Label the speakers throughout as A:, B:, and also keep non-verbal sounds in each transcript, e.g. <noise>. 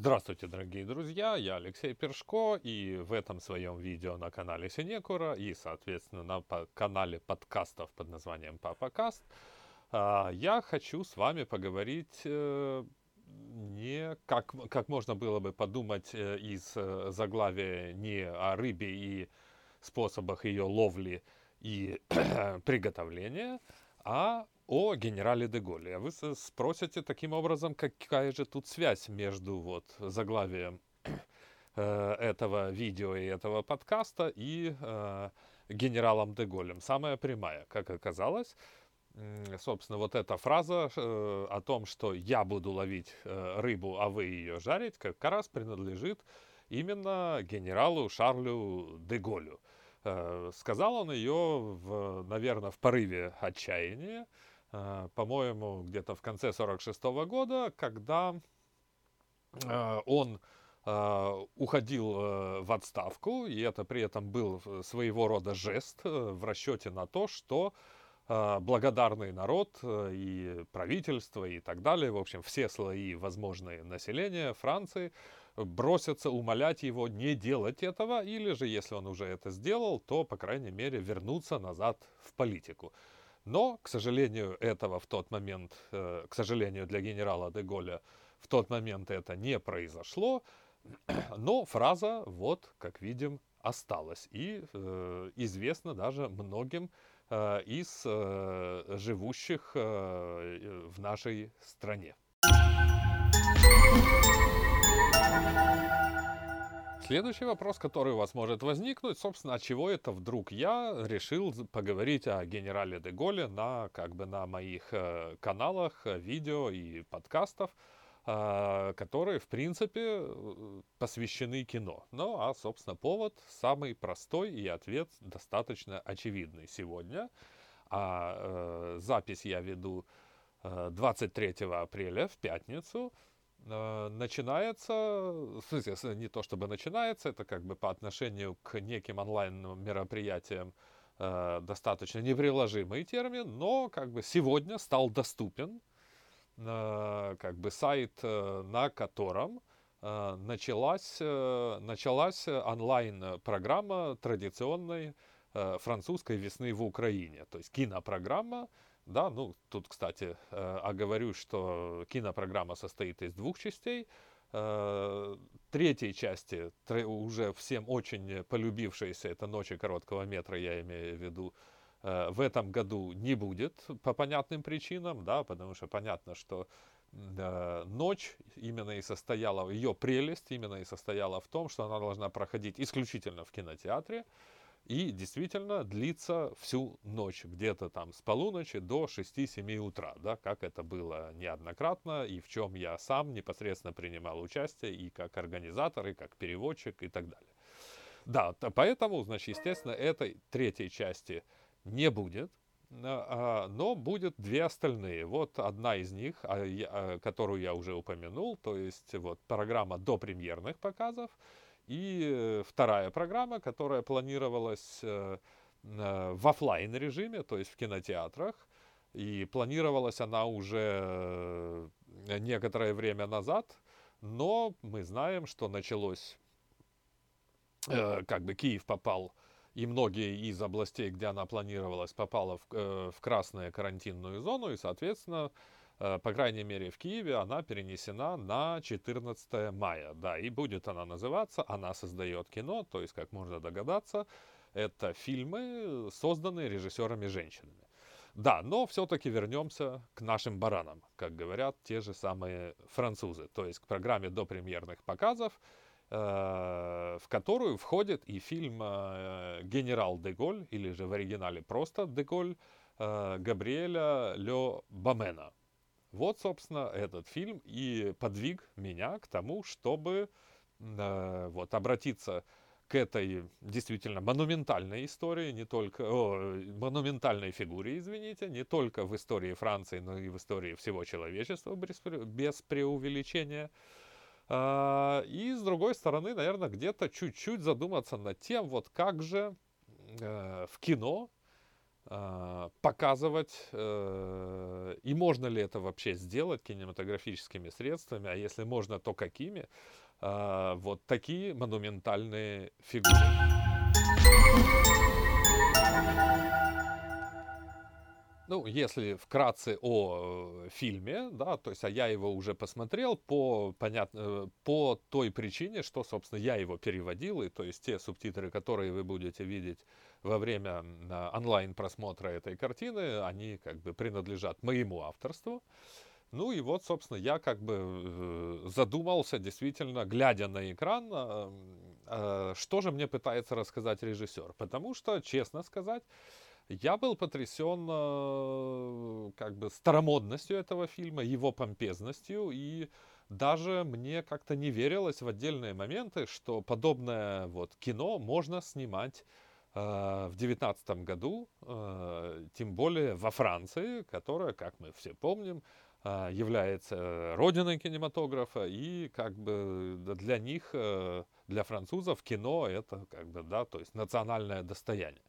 A: Здравствуйте, дорогие друзья, я Алексей Першко, и в этом своем видео на канале Синекура и, соответственно, на канале подкастов под названием Папакаст а, я хочу с вами поговорить э, не как, как можно было бы подумать э, из э, заглавия не о рыбе и способах ее ловли и <clears throat> приготовления, а о генерале де Голле. Вы спросите таким образом, какая же тут связь между вот заглавием <clears throat> э, этого видео и этого подкаста и э, генералом де Голлем. Самая прямая, как оказалось. Собственно, вот эта фраза э, о том, что я буду ловить э, рыбу, а вы ее жарить, как раз принадлежит именно генералу Шарлю де Голлю. Э, сказал он ее, в, наверное, в порыве отчаяния, по-моему, где-то в конце 46 года, когда э, он э, уходил в отставку, и это при этом был своего рода жест в расчете на то, что благодарный народ и правительство и так далее, в общем, все слои возможные населения Франции бросятся умолять его не делать этого, или же, если он уже это сделал, то, по крайней мере, вернуться назад в политику. Но, к сожалению, этого в тот момент, э, к сожалению для генерала де Голля, в тот момент это не произошло. <clears throat> Но фраза, вот, как видим, осталась и э, известна даже многим э, из живущих в нашей стране. Следующий вопрос, который у вас может возникнуть, собственно, от чего это вдруг я решил поговорить о генерале де Голле на, как бы, на моих э, каналах, э, видео и подкастов, э, которые, в принципе, посвящены кино. Ну, а, собственно, повод самый простой и ответ достаточно очевидный сегодня. А запись я веду 23 э, апреля в пятницу. Э, начинается, в смысле, не то чтобы начинается, это как бы по отношению к неким онлайн-мероприятиям э, достаточно неприложимый термин, но как бы сегодня стал доступен э, как бы сайт, на котором началась, началась онлайн-программа традиционной французской весны в Украине, то есть кинопрограмма, да, ну, тут, кстати, э, оговорю, что кинопрограмма состоит из двух частей. Э, третьей части, уже всем очень полюбившейся, это «Ночи короткого метра», я имею в виду, э, в этом году не будет по понятным причинам, да, потому что понятно, что ночь именно и состояла, ее прелесть именно и состояла в том, что она должна проходить исключительно в кинотеатре, и действительно длится всю ночь, где-то там с полуночи до 6-7 утра, да, как это было неоднократно, и в чем я сам непосредственно принимал участие, и как организатор, и как переводчик, и так далее. Да, поэтому, значит, естественно, этой третьей части не будет, а, но будет две остальные. Вот одна из них, а, а, которую я уже упомянул, то есть вот программа до премьерных показов, и э, вторая программа, которая планировалась э, э, в офлайн режиме, то есть в кинотеатрах. И планировалась она уже некоторое время назад, но мы знаем, что началось, как бы Киев попал, и многие из областей, где она планировалась, попала в, в красную карантинную зону, и, соответственно, Э, по крайней мере в Киеве, она перенесена на 14 мая. Да, и будет она называться «Она создает кино», то есть, как можно догадаться, это фильмы, созданные режиссерами-женщинами. Да, но все-таки вернемся к нашим баранам, как говорят те же самые французы, то есть к программе до премьерных показов, э, в которую входит и фильм э, «Генерал де Голь», или же в оригинале просто «Де Голь», э, Габриэля Ле Бамена. Вот, собственно, этот фильм и подвиг меня к тому, чтобы э, вот, обратиться к этой действительно монументальной истории, не только о, монументальной фигуре, извините, не только в истории Франции, но и в истории всего человечества без, без преувеличения. А, и с другой стороны, наверное, где-то чуть-чуть задуматься над тем, вот как же э, в кино э, показывать, э, и можно ли это вообще сделать кинематографическими средствами, а если можно, то какими, э, вот такие монументальные фигуры. Ну, если вкратце о э, фильме, да, то есть, а я его уже посмотрел по, понятно, э, по той причине, что, собственно, я его переводил, и то есть те субтитры, которые вы будете видеть во время онлайн-просмотра этой картины, они как бы принадлежат моему авторству. Ну и вот, собственно, я как бы э, задумался, действительно, глядя на экран, что же мне пытается рассказать режиссер. Потому что, честно сказать, я был потрясен э, как бы старомодностью этого фильма, его помпезностью, и даже мне как-то не верилось в отдельные моменты, что подобное вот кино можно снимать э, в девятнадцатом году, э, тем более во Франции, которая, как мы все помним, э, является родиной кинематографа, и как бы для них, э, для французов кино это как бы, да, то есть национальное достояние.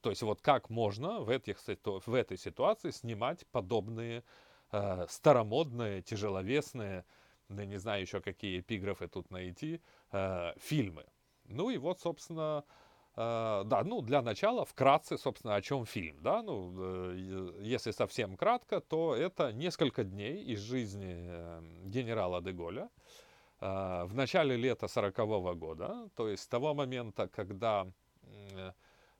A: То есть вот как можно в, этих, в этой ситуации снимать подобные э, старомодные, тяжеловесные, да не знаю еще какие эпиграфы тут найти, э, фильмы. Ну и вот, собственно, э, да, ну для начала вкратце, собственно, о чем фильм, да, ну э, если совсем кратко, то это несколько дней из жизни э, генерала Деголя э, в начале лета 40 -го года, то есть с того момента, когда э,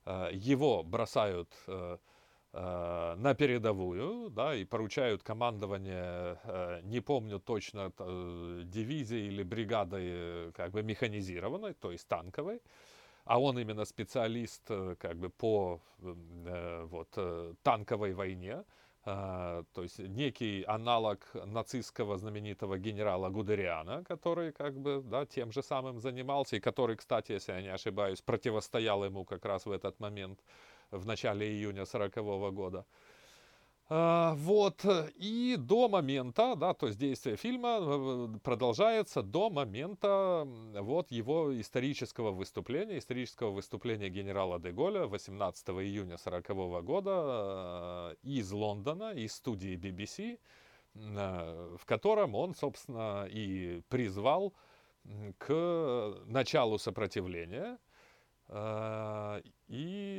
A: Э, его бросают э, э, на передовую, да, и поручают командование, не помню точно, дивизией или бригадой как бы механизированной, то есть танковой, а он именно специалист как бы по вот, танковой войне, а, то есть некий аналог нацистского знаменитого генерала Гудериана, который как бы да, тем же самым занимался, и который, кстати, если я не ошибаюсь, противостоял ему как раз в этот момент в начале июня 40 -го года. А, вот, и до момента, да, то есть действие фильма э, продолжается до момента вот его исторического выступления, исторического выступления генерала Деголя 18 июня 40 -го года э, из Лондона, из студии BBC, э, в котором он, собственно, и призвал к началу сопротивления, Э, и,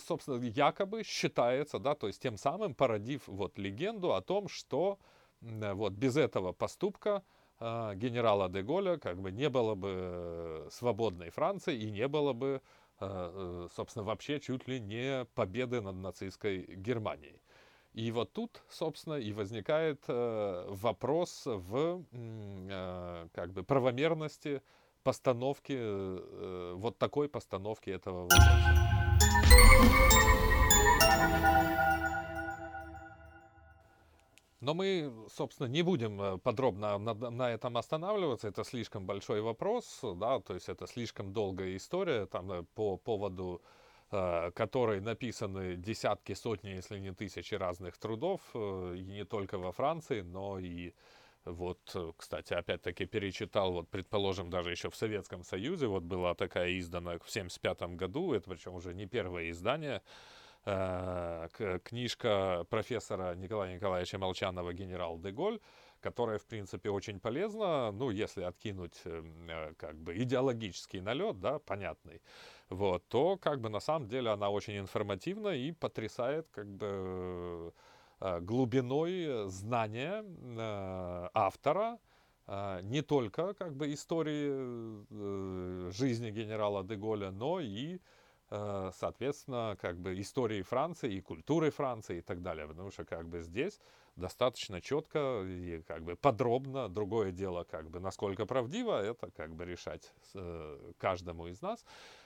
A: собственно, якобы считается, да, то есть тем самым породив вот легенду о том, что вот без этого поступка э, генерала де Голля как бы не было бы свободной Франции и не было бы, э, собственно, вообще чуть ли не победы над нацистской Германией. И вот тут, собственно, и возникает вопрос в как бы правомерности постановки, э, вот такой постановки этого вопроса. Но мы, собственно, не будем э, подробно на, на этом останавливаться. Это слишком большой вопрос, да, то есть это слишком долгая история, там э, по поводу э, которой написаны десятки, сотни, если не тысячи разных трудов, и не только во Франции, но и вот, э, кстати, опять-таки перечитал, вот, предположим, даже еще в Советском Союзе, вот была такая издана в 75 году, это причем уже не первое издание, э, книжка профессора Николая Николаевича Молчанова «Генерал Деголь», которая, в принципе, очень полезна, ну, если откинуть, э, как бы, идеологический налет, да, понятный, вот, то, как бы, на самом деле она очень информативна и потрясает, как бы, глубиной знания э, автора э, не только как бы истории жизни генерала Деголя, но и соответственно, как бы истории Франции и культуры Франции и так далее. Потому что как бы здесь достаточно четко и как бы подробно, другое дело, как бы насколько правдиво, это как бы решать каждому из нас,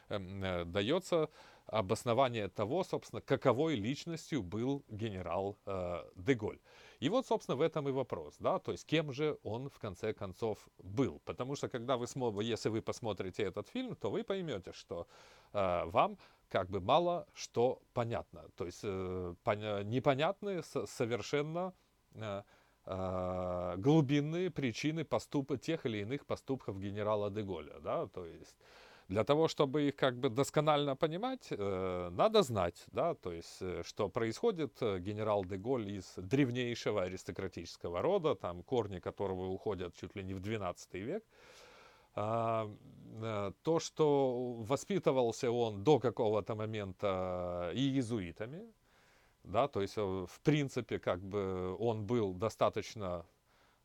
A: эм, дается обоснование того, собственно, каковой личностью был генерал э, Деголь. И вот, собственно, в этом и вопрос, да, то есть кем же он в конце концов был. Потому что, когда вы, если вы посмотрите этот фильм, то вы поймете, что э, вам как бы мало что понятно. То есть э, поня- непонятны совершенно э, э, глубинные причины поступа тех или иных поступков генерала Деголя, да, то есть Для того, чтобы их как бы досконально понимать, э, надо знать, да, то есть, э, что происходит э, генерал де Голь из древнейшего аристократического рода, там корни которого уходят чуть ли не в 12 век. А, то, что воспитывался он до какого-то момента и иезуитами, да, то есть, в принципе, как бы он был достаточно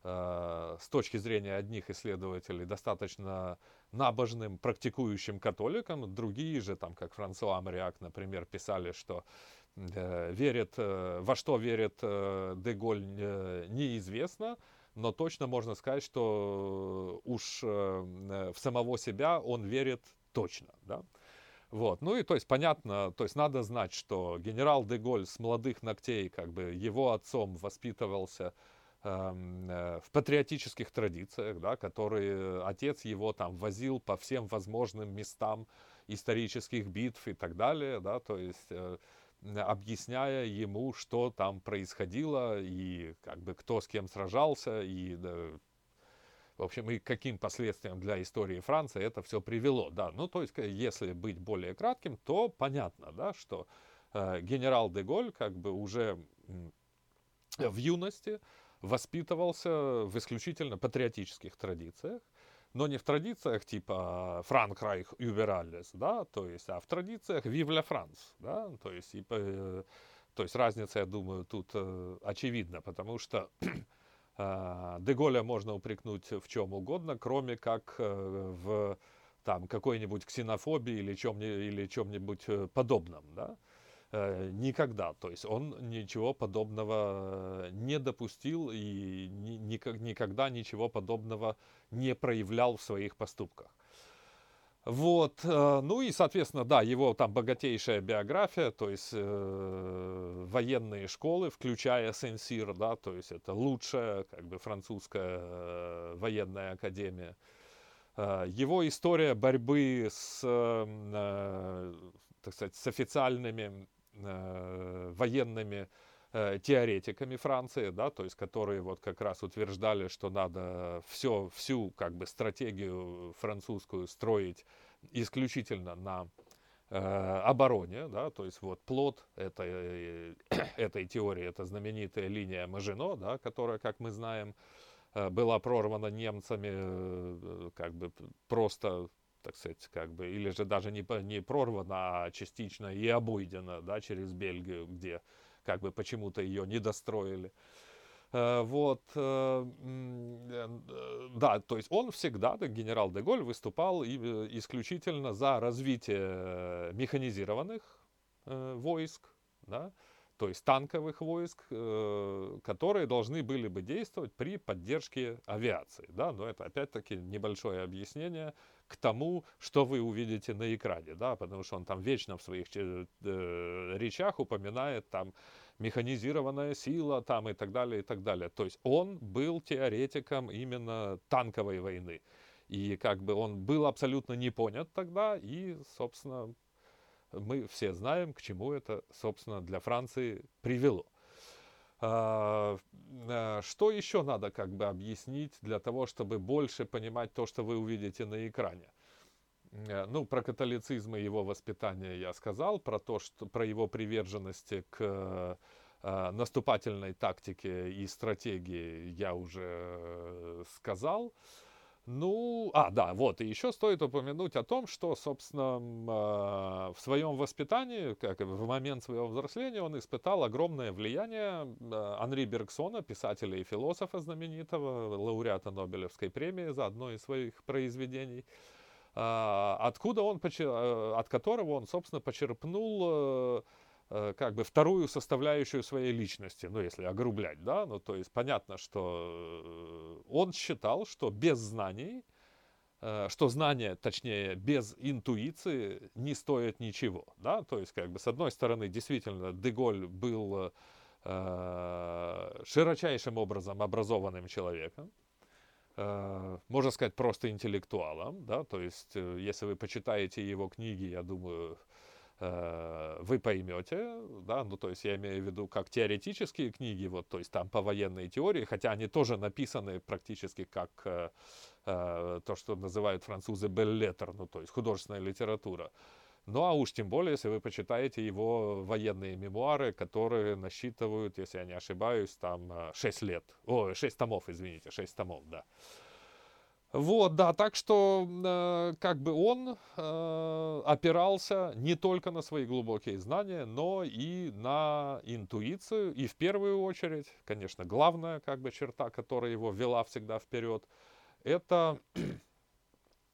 A: с точки зрения одних исследователей достаточно набожным, практикующим католиком. Другие же, там, как Франсуа Мариак, например, писали, что э, верит, э, во что верит э, Деголь, э, неизвестно, но точно можно сказать, что уж э, в самого себя он верит точно. Да? Вот. Ну и то есть понятно, то есть надо знать, что генерал Деголь с молодых ногтей, как бы его отцом воспитывался э, в патриотических традициях, да, которые отец его там возил по всем возможным местам исторических битв и так далее, да, то есть э, объясняя ему, что там происходило и как бы кто с кем сражался и в общем, и каким последствиям для истории Франции это все привело, да. Ну, то есть, если быть более кратким, то понятно, да, что э, генерал де Голь как бы уже в юности воспитывался в исключительно патриотических традициях, но не в традициях типа Франкрайх Юбералес, да, то есть, а в традициях la France, да, то есть, и, э, то есть разница, я думаю, тут э, очевидна, потому что <clears throat> э, Деголя можно упрекнуть в чем угодно, кроме как э, в там какой-нибудь ксенофобии или чем-нибудь, или чем-нибудь э, подобном, да, никогда. То есть он ничего подобного не допустил и ни, никогда ничего подобного не проявлял в своих поступках. Вот, э, ну и, соответственно, да, его там богатейшая биография, то есть э, военные школы, включая Сен-Сир, да, то есть это лучшая, как бы, французская э, военная академия. Э, его история борьбы с, э, так сказать, с официальными Э, военными э, теоретиками Франции, да, то есть которые вот как раз утверждали, что надо все, всю как бы стратегию французскую строить исключительно на э, обороне, да, то есть вот плод этой, этой теории, это знаменитая линия Мажино, да, которая, как мы знаем, была прорвана немцами как бы просто так сказать, как бы, или же даже не, не прорвана, а частично и обойдена, да, через Бельгию, где как бы почему-то ее не достроили. Э, вот, э, э, да, то есть он всегда, генерал Деголь, выступал исключительно за развитие механизированных войск, да, то есть танковых войск, которые должны были бы действовать при поддержке авиации. Да? Но это опять-таки небольшое объяснение к тому, что вы увидите на экране, да, потому что он там вечно в своих э, речах упоминает там механизированная сила там и так далее, и так далее. То есть он был теоретиком именно танковой войны. И как бы он был абсолютно не понят тогда, и, собственно, мы все знаем, к чему это, собственно, для Франции привело. А, а, что еще надо как бы объяснить для того, чтобы больше понимать то, что вы увидите на экране? Э, ну, про католицизм и его воспитание я сказал, про то, что про его приверженности к э, наступательной тактике и стратегии я уже э, сказал. Ну, а, да, вот, и еще стоит упомянуть о том, что, собственно, а, в своем воспитании, как в момент своего взросления, он испытал огромное влияние а, Анри Бергсона, писателя и философа знаменитого, лауреата Нобелевской премии за одно из своих произведений, а, откуда он, от которого он, собственно, почерпнул Э, как бы вторую составляющую своей личности, ну, если огрублять, да, ну, то есть понятно, что э, он считал, что без знаний, э, что знания, точнее, без интуиции не стоят ничего, да, то есть, как бы, с одной стороны, действительно, Деголь был широчайшим образом образованным человеком, можно сказать, просто интеллектуалом, да, то есть, если вы почитаете его книги, я думаю, э, вы поймете, да, ну, то есть я имею в виду как теоретические книги, вот, то есть там по военной теории, хотя они тоже написаны практически как э, э, то, что называют французы беллетер, ну, то есть художественная литература. Ну, а уж тем более, если вы почитаете его военные мемуары, которые насчитывают, если я не ошибаюсь, там 6 э, лет. О, 6 томов, извините, 6 томов, да. Вот, да, так что э, как бы он э, опирался не только на свои глубокие знания, но и на интуицию, и в первую очередь, конечно, главная как бы черта, которая его вела всегда вперед, это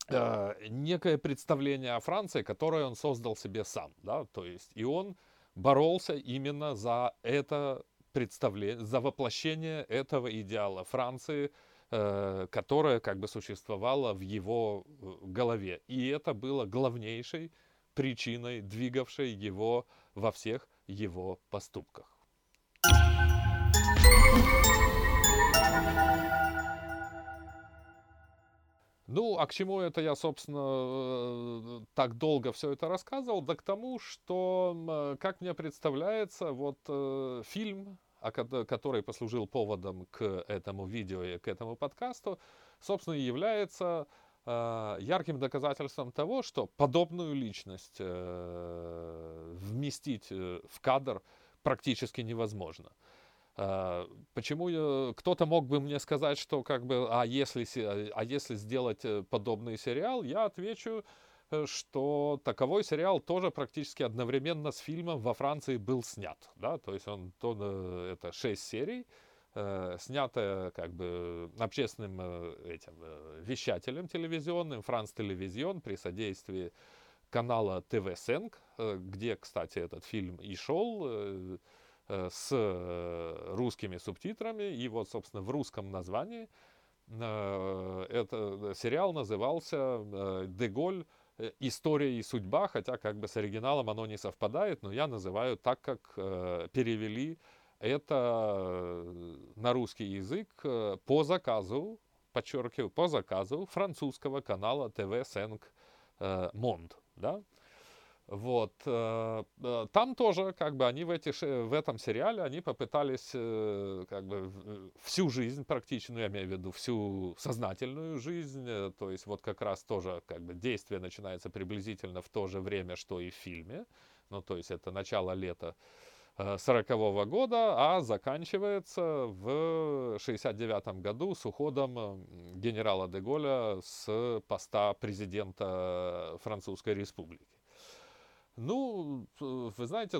A: э, некое представление о Франции, которое он создал себе сам, да, то есть и он боролся именно за это представление, за воплощение этого идеала Франции – которая как бы существовала в его э, голове. И это было главнейшей причиной, двигавшей его во всех его поступках. Ну, а к чему это я, собственно, э, так долго все это рассказывал? Да к тому, что, как мне представляется, вот фильм который послужил поводом к этому видео и к этому подкасту, собственно, является э, ярким доказательством того, что подобную личность э, вместить э, в кадр практически невозможно. Почему кто-то мог бы мне сказать, что как бы, а если, а если сделать подобный сериал, я отвечу, Э, что таковой сериал тоже практически одновременно с фильмом во Франции был снят. Да? То есть он, то, э, это шесть серий, э, снятое как бы общественным э, этим э, вещателем телевизионным, Франц Телевизион, при содействии канала ТВ Сенк, э, где, кстати, этот фильм и шел э, э, с русскими субтитрами. И вот, собственно, в русском названии э, это сериал назывался «Деголь Э, история и судьба, хотя как бы с оригиналом оно не совпадает, но я называю так, как э, перевели это э, на русский язык э, по заказу, подчеркиваю, по заказу французского канала ТВ Сенк э, Монд, да, вот. Э, э, там тоже, как бы, они в, эти, в этом сериале, они попытались, э, как бы, всю жизнь практически, ну, я имею в виду, всю сознательную жизнь, то есть вот как раз тоже, как бы, действие начинается приблизительно в то же время, что и в фильме, ну, то есть это начало лета 40 -го года, а заканчивается в 69 году с уходом генерала де Голля с поста президента Французской Республики. Ну, вы знаете,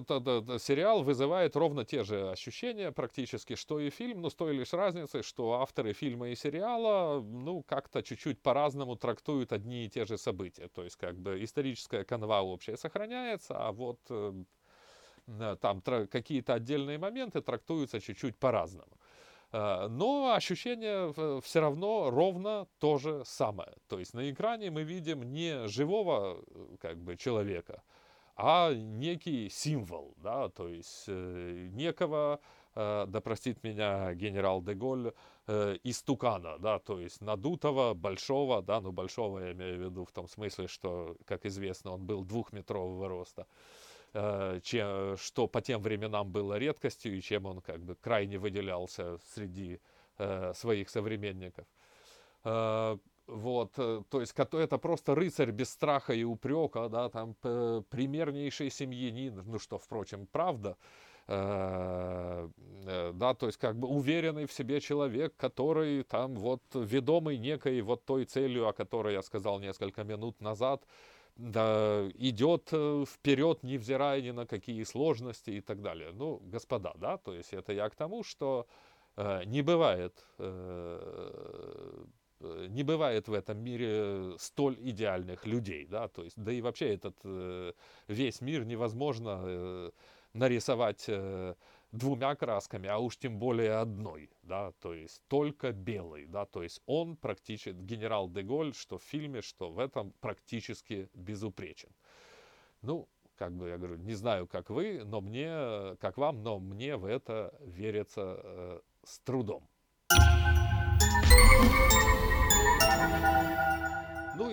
A: сериал вызывает ровно те же ощущения практически, что и фильм, но с той лишь разницей, что авторы фильма и сериала, ну, как-то чуть-чуть по-разному трактуют одни и те же события. То есть, как бы, историческая канва общая сохраняется, а вот э, там какие-то отдельные моменты трактуются чуть-чуть по-разному. Э, но ощущение все равно ровно то же самое. То есть на экране мы видим не живого э, как бы, человека, а некий символ, да, то есть э, некого, э, да простит меня генерал Деголь, э, истукана, да, то есть надутого, большого, да, ну большого я имею в виду в том смысле, что, как известно, он был двухметрового роста, чем, что по тем временам было редкостью и чем он как бы крайне выделялся среди своих современников. Э, вот, э, то есть это просто рыцарь без страха и упрека, да, там примернейший семьянин, ну что, впрочем, правда, э, э, да, то есть как бы уверенный в себе человек, который там вот ведомый некой вот той целью, о которой я сказал несколько минут назад, да, идет вперед, невзирая ни на какие сложности и так далее. Ну, господа, да, то есть это я к тому, что э, не бывает э, Э, не бывает в этом мире столь идеальных людей, да, то есть, да и вообще этот э, весь мир невозможно э, нарисовать двумя красками, а уж тем более одной, да, то есть только белый, да, то есть он практически, генерал Деголь, что в фильме, что в этом практически безупречен. Ну, как бы я говорю, не знаю, как вы, но мне, как вам, но мне в это верится э, с трудом.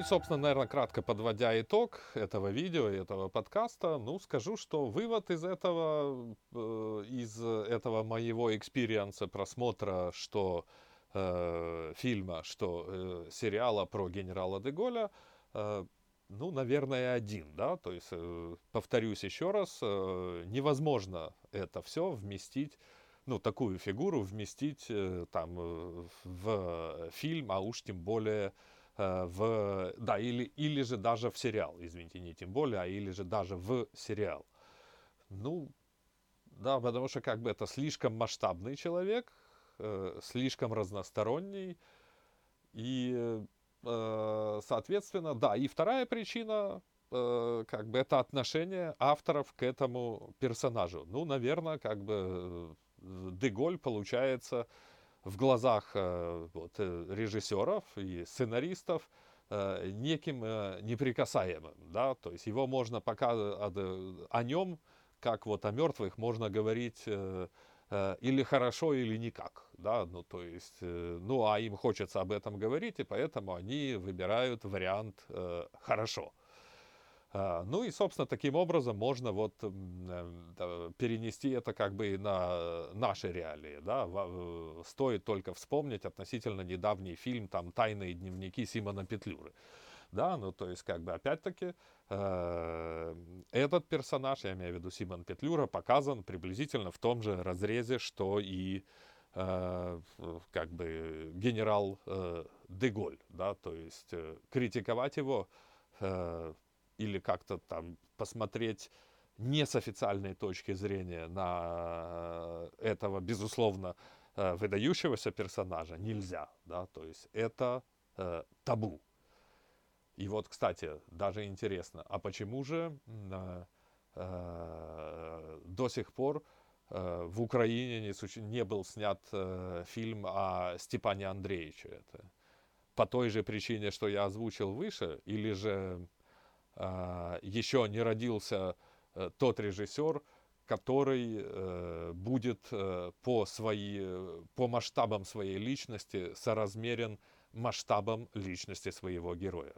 A: Собственно, наверное, кратко подводя итог этого видео и этого подкаста, ну, скажу, что вывод из этого, э, из этого моего experience а просмотра, что э, фильма, что э, сериала про генерала де Голля, э, ну, наверное, один, да, то есть, э, повторюсь еще раз, э, невозможно это все вместить ну, такую фигуру вместить э, там э, в фильм, а уж тем более в, да, или, или же даже в сериал, извините, не тем более, а или же даже в сериал. Ну, да, потому что как бы это слишком масштабный человек, э, слишком разносторонний, и, э, соответственно, да, и вторая причина, э, как бы это отношение авторов к этому персонажу. Ну, наверное, как бы Деголь получается в глазах э, вот, э, режиссеров и сценаристов э, неким неприкасаемым, да, то есть его можно пока о нем, как вот о мертвых, можно говорить или хорошо, или никак, да, ну то есть, ну а им хочется об этом говорить, и поэтому они выбирают вариант хорошо. А, ну и, собственно, таким образом можно вот э, перенести это как бы и на наши реалии. Да? Э, стоит только вспомнить относительно недавний фильм там «Тайные дневники Симона Петлюры». Да, ну то есть как бы опять-таки э, этот персонаж, я имею в виду Симон Петлюра, показан приблизительно в том же разрезе, что и как бы генерал Деголь, да, то есть критиковать его или как-то там посмотреть не с официальной точки зрения на этого, безусловно, э, выдающегося персонажа нельзя, да, то есть это э, табу. И вот, кстати, даже интересно, а почему же э, э, до сих пор э, в Украине не, не был снят э, фильм о Степане Андреевиче? Это по той же причине, что я озвучил выше, или же еще не родился э, тот режиссер, который э, будет э, по, свои, по масштабам своей личности соразмерен масштабам личности своего героя.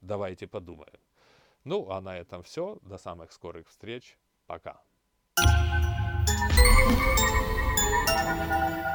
A: Давайте подумаем. Ну, а на этом все. До самых скорых встреч. Пока. thank you